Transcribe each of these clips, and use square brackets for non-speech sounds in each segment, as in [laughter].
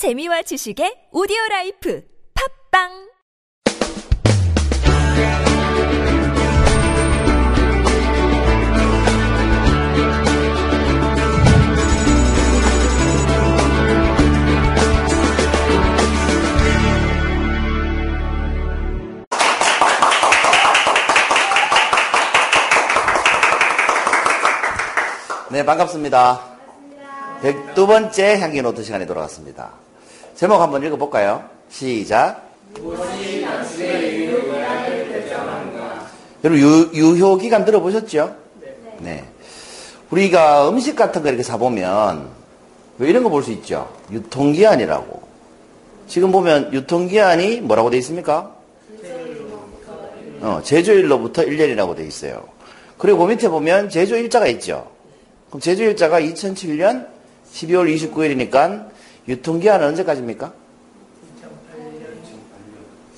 재미와 지식의 오디오 라이프 팝빵 네, 반갑습니다. 102번째 향기 노트 시간에 돌아왔습니다. 제목 한번 읽어볼까요? 시작. 여러분, 유, 유효기간 들어보셨죠? 네. 우리가 음식 같은 거 이렇게 사보면, 왜 이런 거 볼 수 있죠? 유통기한이라고. 지금 보면 유통기한이 뭐라고 돼 있습니까? 어, 제조일로부터 1년이라고 돼 있어요. 그리고 그 밑에 보면 제조일자가 있죠. 그럼 제조일자가 2007년 12월 29일이니까 유통기한은 언제까지입니까?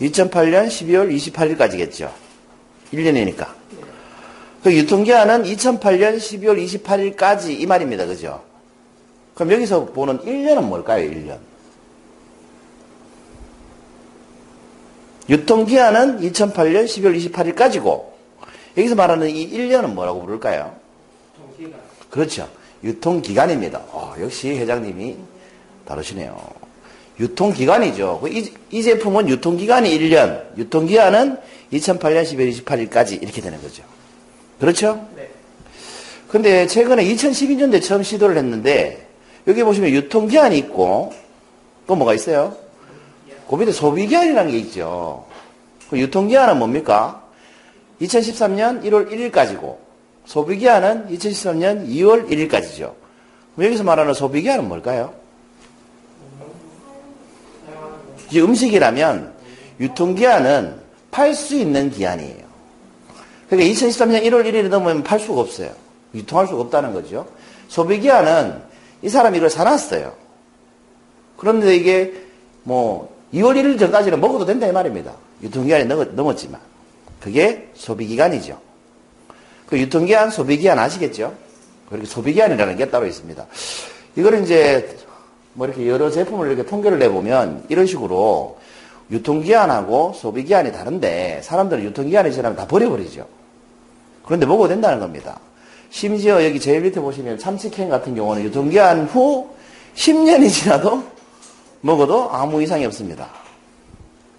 2008년 12월 28일까지겠죠. 1년이니까. 그 유통기한은 2008년 12월 28일까지 이 말입니다. 그죠? 그럼 여기서 보는 1년은 뭘까요? 1년. 유통기한은 2008년 12월 28일까지고 여기서 말하는 이 1년은 뭐라고 부를까요? 그렇죠. 유통기간입니다. 어, 역시 회장님이 다르시네요. 유통기간이죠. 그 이, 이 제품은 유통기간이 1년, 유통기한은 2008년 12월 28일까지 이렇게 되는 거죠. 그렇죠? 네. 근데 최근에 2012년도에 처음 시도를 했는데 여기 보시면 유통기한이 있고 또 뭐가 있어요? 그 밑에 소비기한이라는 게 있죠. 그 유통기한은 뭡니까? 2013년 1월 1일까지고 소비기한은 2013년 2월 1일까지죠. 그럼 여기서 말하는 소비기한은 뭘까요? 이 음식이라면 유통기한은 팔 수 있는 기한이에요. 그러니까 2013년 1월 1일이 넘으면 팔 수가 없어요. 유통할 수가 없다는 거죠. 소비기한은 이 사람이 이걸 사놨어요. 그런데 이게 뭐 2월 1일 전까지는 먹어도 된다 이 말입니다. 유통기한이 넘었지만. 그게 소비기간이죠. 그 유통기한, 소비기한 아시겠죠? 그렇게 소비기한이라는 게 따로 있습니다. 이걸 이제 뭐 이렇게 여러 제품을 이렇게 통계를 내보면 이런 식으로 유통기한하고 소비기한이 다른데 사람들은 유통기한이 지나면 다 버려버리죠. 그런데 먹어도 된다는 겁니다. 심지어 여기 제일 밑에 보시면 참치캔 같은 경우는 유통기한 후 10년이 지나도 먹어도 아무 이상이 없습니다.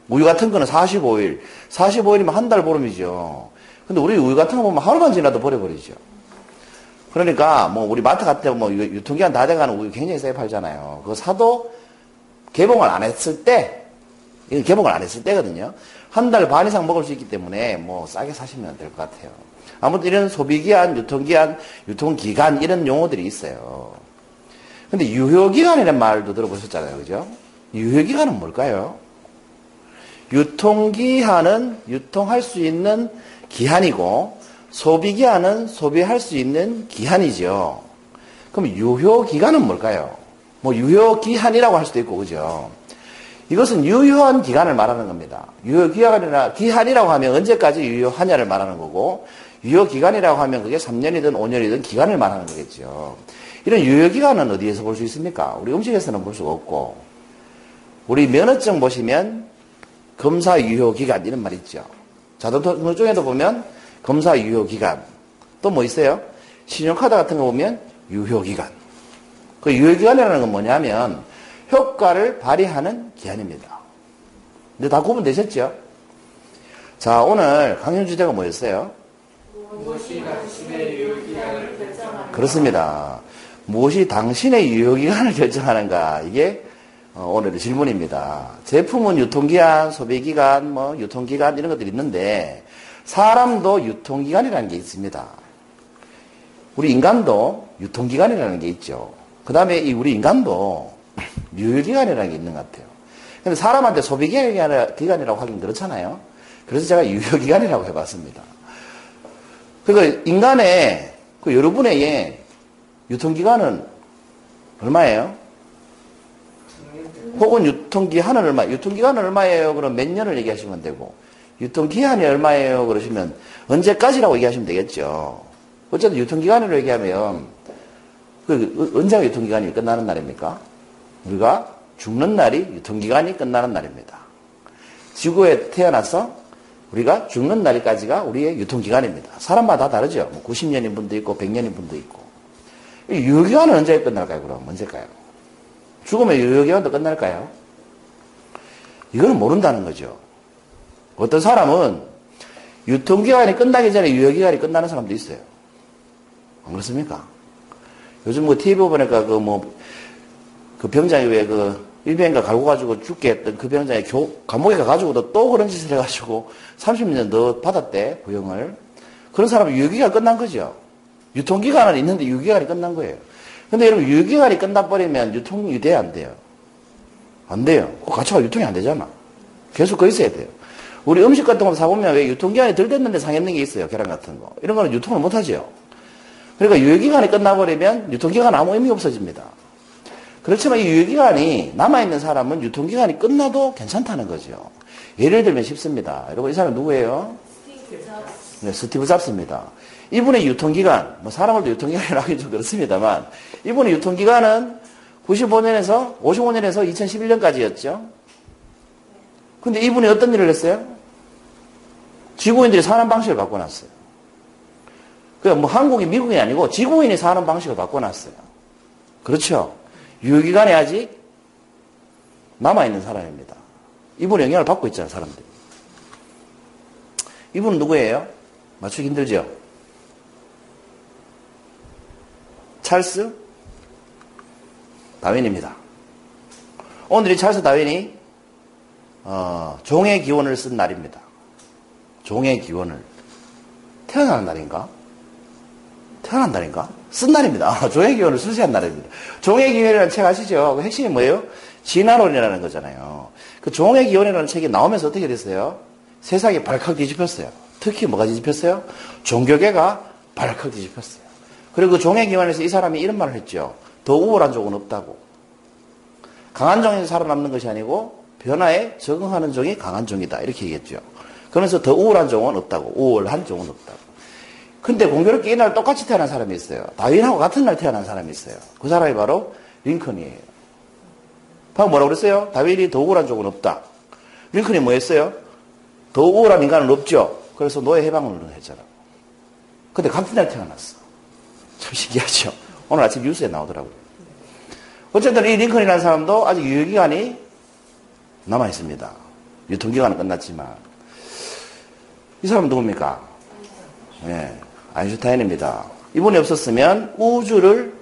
우유 같은 거는 45일, 45일이면 한 달 보름이죠. 근데 우리 우유 같은 거 보면 하루만 지나도 버려버리죠. 그러니까 뭐 우리 마트 같은 데뭐 유통기한 다 돼가는 우유 굉장히 싸게 팔잖아요. 그거 사도 개봉을 안 했을 때, 개봉을 안 했을 때거든요. 한 달 반 이상 먹을 수 있기 때문에 뭐 싸게 사시면 될 것 같아요. 아무튼 이런 소비기한, 유통기한, 유통기간 이런 용어들이 있어요. 근데 유효기간이라는 말도 들어보셨잖아요. 그죠? 유효기간은 뭘까요? 유통기한은 유통할 수 있는 기한이고 소비기한은 소비할 수 있는 기한이죠. 그럼 유효기간은 뭘까요? 뭐 유효기한이라고 할 수도 있고 그죠? 이것은 유효한 기간을 말하는 겁니다. 유효기간이나 기한이라고 하면 언제까지 유효하냐를 말하는 거고 유효기간이라고 하면 그게 3년이든 5년이든 기간을 말하는 거겠죠. 이런 유효기간은 어디에서 볼 수 있습니까? 우리 음식에서는 볼 수가 없고 우리 면허증 보시면 검사 유효기간 이런 말 있죠. 자동차 쪽에도 보면 검사 유효기간 또 뭐 있어요? 신용카드 같은 거 보면 유효기간 그 유효기간이라는 건 뭐냐면 효과를 발휘하는 기한입니다. 근데 다 구분되셨죠? 자 오늘 강연 주제가 뭐였어요? 무엇이 당신의 유효기간을 결정하는가? 그렇습니다. 무엇이 당신의 유효기간을 결정하는가 이게 어, 오늘의 질문입니다. 제품은 유통기한, 소비기간, 뭐 유통기간 이런 것들이 있는데 사람도 유통기간이라는 게 있습니다. 우리 인간도 유통기간이라는 게 있죠. 그 다음에 이 우리 인간도 유효기간이라는 게 있는 것 같아요. 근데 사람한테 소비기간이라고 하긴 그렇잖아요. 그래서 제가 유효기간이라고 해봤습니다. 그러니까 인간의 그 여러분의 유통기간은 얼마예요? 혹은 유통기한은 얼마? 유통기한은 얼마예요? 그럼 몇 년을 얘기하시면 되고 유통기한이 얼마예요? 그러시면 언제까지라고 얘기하시면 되겠죠. 어쨌든 유통기간으로 얘기하면 그 언제가 유통기간이 끝나는 날입니까? 우리가 죽는 날이 유통기간이 끝나는 날입니다. 지구에 태어나서 우리가 죽는 날까지가 우리의 유통기간입니다. 사람마다 다르죠. 뭐 90년인 분도 있고 100년인 분도 있고. 유효기간은 언제 끝날까요? 그럼 언제일까요? 죽으면 유효기간도 끝날까요? 이거는 모른다는 거죠. 어떤 사람은 유통기간이 끝나기 전에 유효기간이 끝나는 사람도 있어요. 안 그렇습니까? 요즘 뭐 TV 보니까 그 뭐, 그 병장이 왜 그 일병인가 갈고 가지고 죽게 했던 그 병장이 교, 감옥에 가가지고도 또 그런 짓을 해가지고 30년 더 받았대, 구형을. 그런 사람은 유효기간 끝난 거죠. 유통기간은 있는데 유효기간이 끝난 거예요. 근데 여러분, 유효기간이 끝나버리면 유통이 돼, 안 돼요? 안 돼요. 그 가치가 유통이 안 되잖아. 계속 거 있어야 돼요. 우리 음식 같은 거 사보면 왜 유통기한이 덜 됐는데 상했는 게 있어요. 계란 같은 거. 이런 거는 유통을 못 하죠. 그러니까 유효기간이 끝나버리면 유통기간 아무 의미 없어집니다. 그렇지만 이 유효기간이 남아있는 사람은 유통기간이 끝나도 괜찮다는 거죠. 예를 들면 쉽습니다. 여러분, 이 사람 누구예요? 네, 스티브 잡스입니다. 이분의 유통기간, 뭐 사람을도 유통기간이라고 하긴 좀 그렇습니다만, 이분의 유통기간은 95년에서, 55년에서 2011년까지였죠. 근데 이분이 어떤 일을 했어요? 지구인들이 사는 방식을 바꿔놨어요. 그러니까 한국이 미국이 아니고 지구인이 사는 방식을 바꿔놨어요. 그렇죠? 유효기간이 아직 남아있는 사람입니다. 이분 영향을 받고 있잖아요, 사람들이. 이분은 누구예요? 맞추기 힘들죠? 찰스 다윈입니다. 오늘 이 찰스 다윈이 어, 종의 기원을 쓴 날입니다. 종의 기원을 태어나는 날인가? 태어난 날인가? 쓴 날입니다. [laughs] 종의 기원을 수시한 날입니다. 종의 기원이라는 책 아시죠? 그 핵심이 뭐예요? 진화론이라는 거잖아요. 그 종의 기원이라는 책이 나오면서 어떻게 됐어요? 세상이 발칵 뒤집혔어요. 특히 뭐가 뒤집혔어요? 종교계가 발칵 뒤집혔어요. 그리고 그 종의 기원에서 이 사람이 이런 말을 했죠. 더 우월한 종은 없다고. 강한 종이 살아남는 것이 아니고 변화에 적응하는 종이 강한 종이다. 이렇게 얘기했죠. 그러면서 더 우월한 종은 없다고. 우월한 종은 없다고. 근데 공교롭게 이날 똑같이 태어난 사람이 있어요. 다윈하고 같은 날 태어난 사람이 있어요. 그 사람이 바로 링컨이에요. 방금 뭐라고 그랬어요? 다윈이 더 우월한 종은 없다. 링컨이 뭐 했어요? 더 우월한 인간은 없죠. 그래서 노예 해방을 했잖아. 근데 같은 날 태어났어. 참 신기하죠. 오늘 아침 뉴스에 나오더라고요. 어쨌든 이 링컨이라는 사람도 아직 유효기간이 남아 있습니다. 유통기간은 끝났지만. 이 사람은 누굽니까? 예, 아인슈타인입니다. 이분이 없었으면 우주를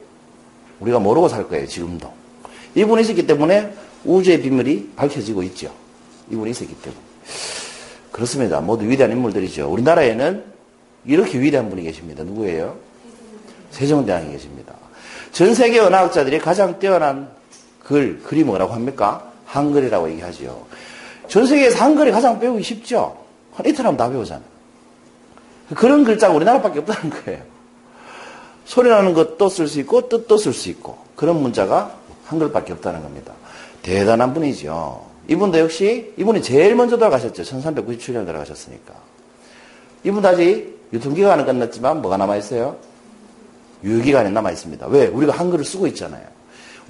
우리가 모르고 살 거예요, 지금도. 이분이 있었기 때문에 우주의 비밀이 밝혀지고 있죠. 이분이 있었기 때문에. 그렇습니다. 모두 위대한 인물들이죠. 우리나라에는 이렇게 위대한 분이 계십니다. 누구예요? 세종대왕이 계십니다. 전 세계 언어학자들이 가장 뛰어난 글, 글이 뭐라고 합니까? 한글이라고 얘기하죠. 전 세계에서 한글이 가장 배우기 쉽죠? 한 이틀 하면 다 배우잖아요. 그런 글자가 우리나라밖에 없다는 거예요. 소리 나는 것도 쓸 수 있고, 뜻도 쓸 수 있고, 그런 문자가 한글밖에 없다는 겁니다. 대단한 분이죠. 이분도 역시, 이분이 제일 먼저 돌아가셨죠. 1397년 돌아가셨으니까. 이분도 아직 유통기간은 끝났지만 뭐가 남아있어요? 유효기간이 남아있습니다. 왜? 우리가 한글을 쓰고 있잖아요.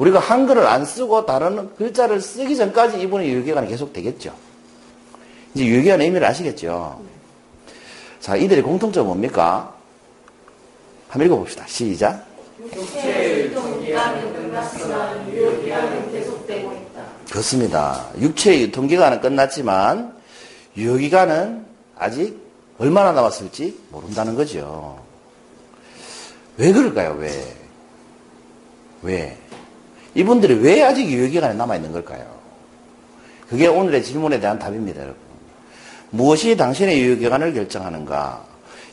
우리가 한글을 안 쓰고 다른 글자를 쓰기 전까지 이분의 유효기간이 계속 되겠죠. 이제 유효기간의 의미를 아시겠죠? 자, 이들의 공통점 뭡니까? 한번 읽어봅시다. 시작. 그렇습니다. 육체의 유통기간은 끝났지만 유효기간은 아직 얼마나 남았을지 모른다는 거죠. 왜 그럴까요? 왜? 왜? 이분들이 왜 아직 유효기간에 남아있는 걸까요? 그게 오늘의 질문에 대한 답입니다, 여러분. 무엇이 당신의 유효기간을 결정하는가?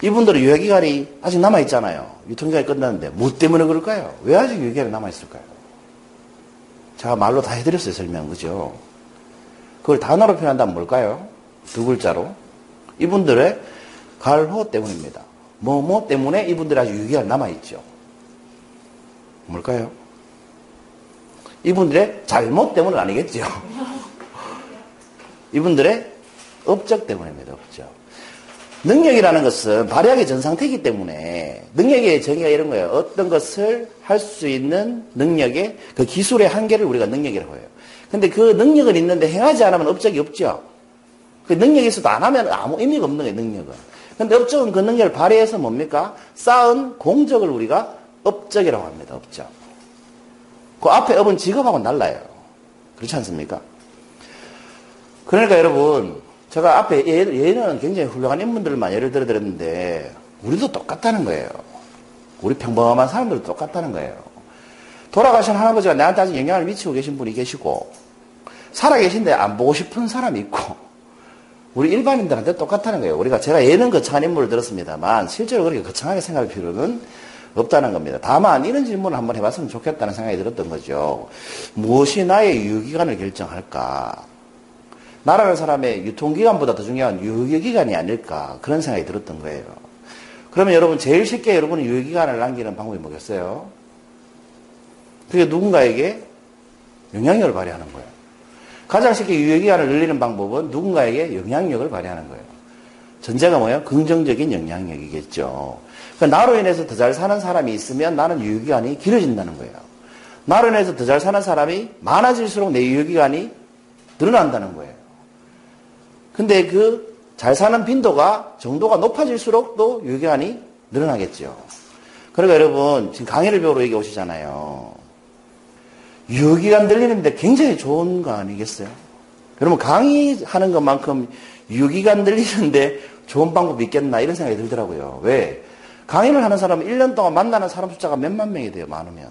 이분들은 유효기간이 아직 남아있잖아요. 유통기간이 끝났는데. 뭐 때문에 그럴까요? 왜 아직 유효기간이 남아있을까요? 제가 말로 다 해드렸어요, 설명. 그죠? 그걸 단어로 표현한다면 뭘까요? 두 글자로. 이분들의 갈호 때문입니다. 뭐, 뭐 때문에 이분들이 아직 유효기간이 남아있죠. 뭘까요? 이분들의 잘못 때문은 아니겠죠. [laughs] 이분들의 업적 때문입니다. 업적. 능력이라는 것은 발휘하기 전 상태이기 때문에 능력의 정의가 이런 거예요. 어떤 것을 할 수 있는 능력의 그 기술의 한계를 우리가 능력이라고 해요. 근데 그 능력은 있는데 행하지 않으면 업적이 없죠. 그 능력이 있어도 안 하면 아무 의미가 없는 거예요, 능력은. 근데 업적은 그 능력을 발휘해서 뭡니까? 쌓은 공적을 우리가 업적이라고 합니다, 업적. 그 앞에 업은 직업하고 달라요. 그렇지 않습니까? 그러니까 여러분, 제가 앞에 예, 는 굉장히 훌륭한 인물들만 예를 들어 드렸는데, 우리도 똑같다는 거예요. 우리 평범한 사람들도 똑같다는 거예요. 돌아가신 할아버지가 나한테 아직 영향을 미치고 계신 분이 계시고, 살아계신데 안 보고 싶은 사람이 있고, 우리 일반인들한테 똑같다는 거예요. 우리가 제가 예는 거창한 인물을 들었습니다만, 실제로 그렇게 거창하게 생각할 필요는 없다는 겁니다. 다만, 이런 질문을 한번 해봤으면 좋겠다는 생각이 들었던 거죠. 무엇이 나의 유효기간을 결정할까? 나라는 사람의 유통기간보다 더 중요한 유효기간이 아닐까? 그런 생각이 들었던 거예요. 그러면 여러분, 제일 쉽게 여러분은 유효기간을 남기는 방법이 뭐겠어요? 그게 누군가에게 영향력을 발휘하는 거예요. 가장 쉽게 유효기간을 늘리는 방법은 누군가에게 영향력을 발휘하는 거예요. 전제가 뭐예요? 긍정적인 영향력이겠죠. 그러니까 나로 인해서 더 잘 사는 사람이 있으면 나는 유효기간이 길어진다는 거예요. 나로 인해서 더 잘 사는 사람이 많아질수록 내 유효기간이 늘어난다는 거예요. 근데 그 잘 사는 빈도가 정도가 높아질수록 또 유효기간이 늘어나겠죠. 그러니까 여러분 지금 강의를 배우러 여기 오시잖아요. 유효기간 늘리는데 굉장히 좋은 거 아니겠어요? 여러분 강의하는 것만큼 유효기간 늘리는데 좋은 방법이 있겠나 이런 생각이 들더라고요. 왜? 강의를 하는 사람은 1년 동안 만나는 사람 숫자가 몇만 명이 돼요, 많으면.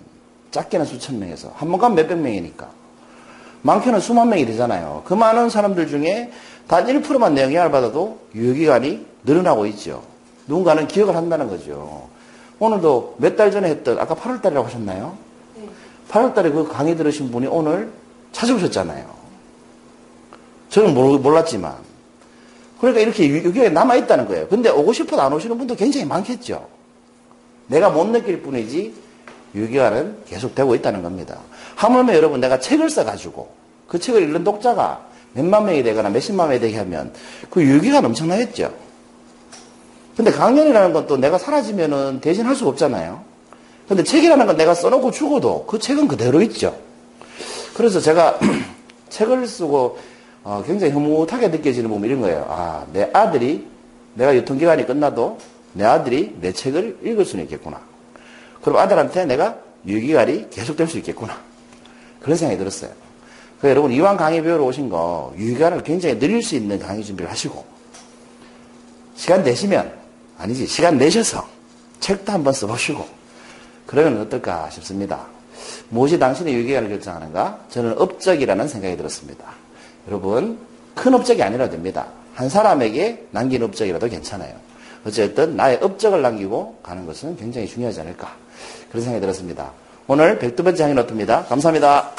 작게는 수천 명에서. 한 번 가면 몇백 명이니까. 많게는 수만 명이 되잖아요. 그 많은 사람들 중에 단 1%만 내 영향을 받아도 유효기간이 늘어나고 있죠. 누군가는 기억을 한다는 거죠. 오늘도 몇 달 전에 했던, 아까 8월달이라고 하셨나요? 8월달에 그 강의 들으신 분이 오늘 찾아오셨잖아요. 저는 몰랐지만. 그러니까 이렇게 유교에 남아있다는 거예요. 근데 오고 싶어도 안 오시는 분도 굉장히 많겠죠. 내가 못 느낄 뿐이지 유교화는 계속되고 있다는 겁니다. 하물며 여러분 내가 책을 써가지고 그 책을 읽는 독자가 몇만 명이 되거나 몇십만 명이 되게 하면 그 유교가 엄청나겠죠. 근데 강연이라는 건 또 내가 사라지면은 대신할 수 없잖아요. 근데 책이라는 건 내가 써놓고 죽어도 그 책은 그대로 있죠. 그래서 제가 [clears throat] 책을 쓰고 어, 굉장히 흐뭇하게 느껴지는 부분 이런 거예요. 아, 내 아들이 내가 유통기간이 끝나도 내 아들이 내 책을 읽을 수는 있겠구나. 그럼 아들한테 내가 유기간이 계속될 수 있겠구나. 그런 생각이 들었어요. 그래서 여러분 이왕 강의 배우러 오신 거 유기간을 굉장히 늘릴 수 있는 강의 준비를 하시고 시간 내시면 아니지 시간 내셔서 책도 한번 써보시고 그러면 어떨까 싶습니다. 무엇이 당신의 유기간을 결정하는가? 저는 업적이라는 생각이 들었습니다. 여러분, 큰 업적이 아니라 됩니다. 한 사람에게 남긴 업적이라도 괜찮아요. 어쨌든 나의 업적을 남기고 가는 것은 굉장히 중요하지 않을까. 그런 생각이 들었습니다. 오늘 102번째 강의 노트입니다. 감사합니다.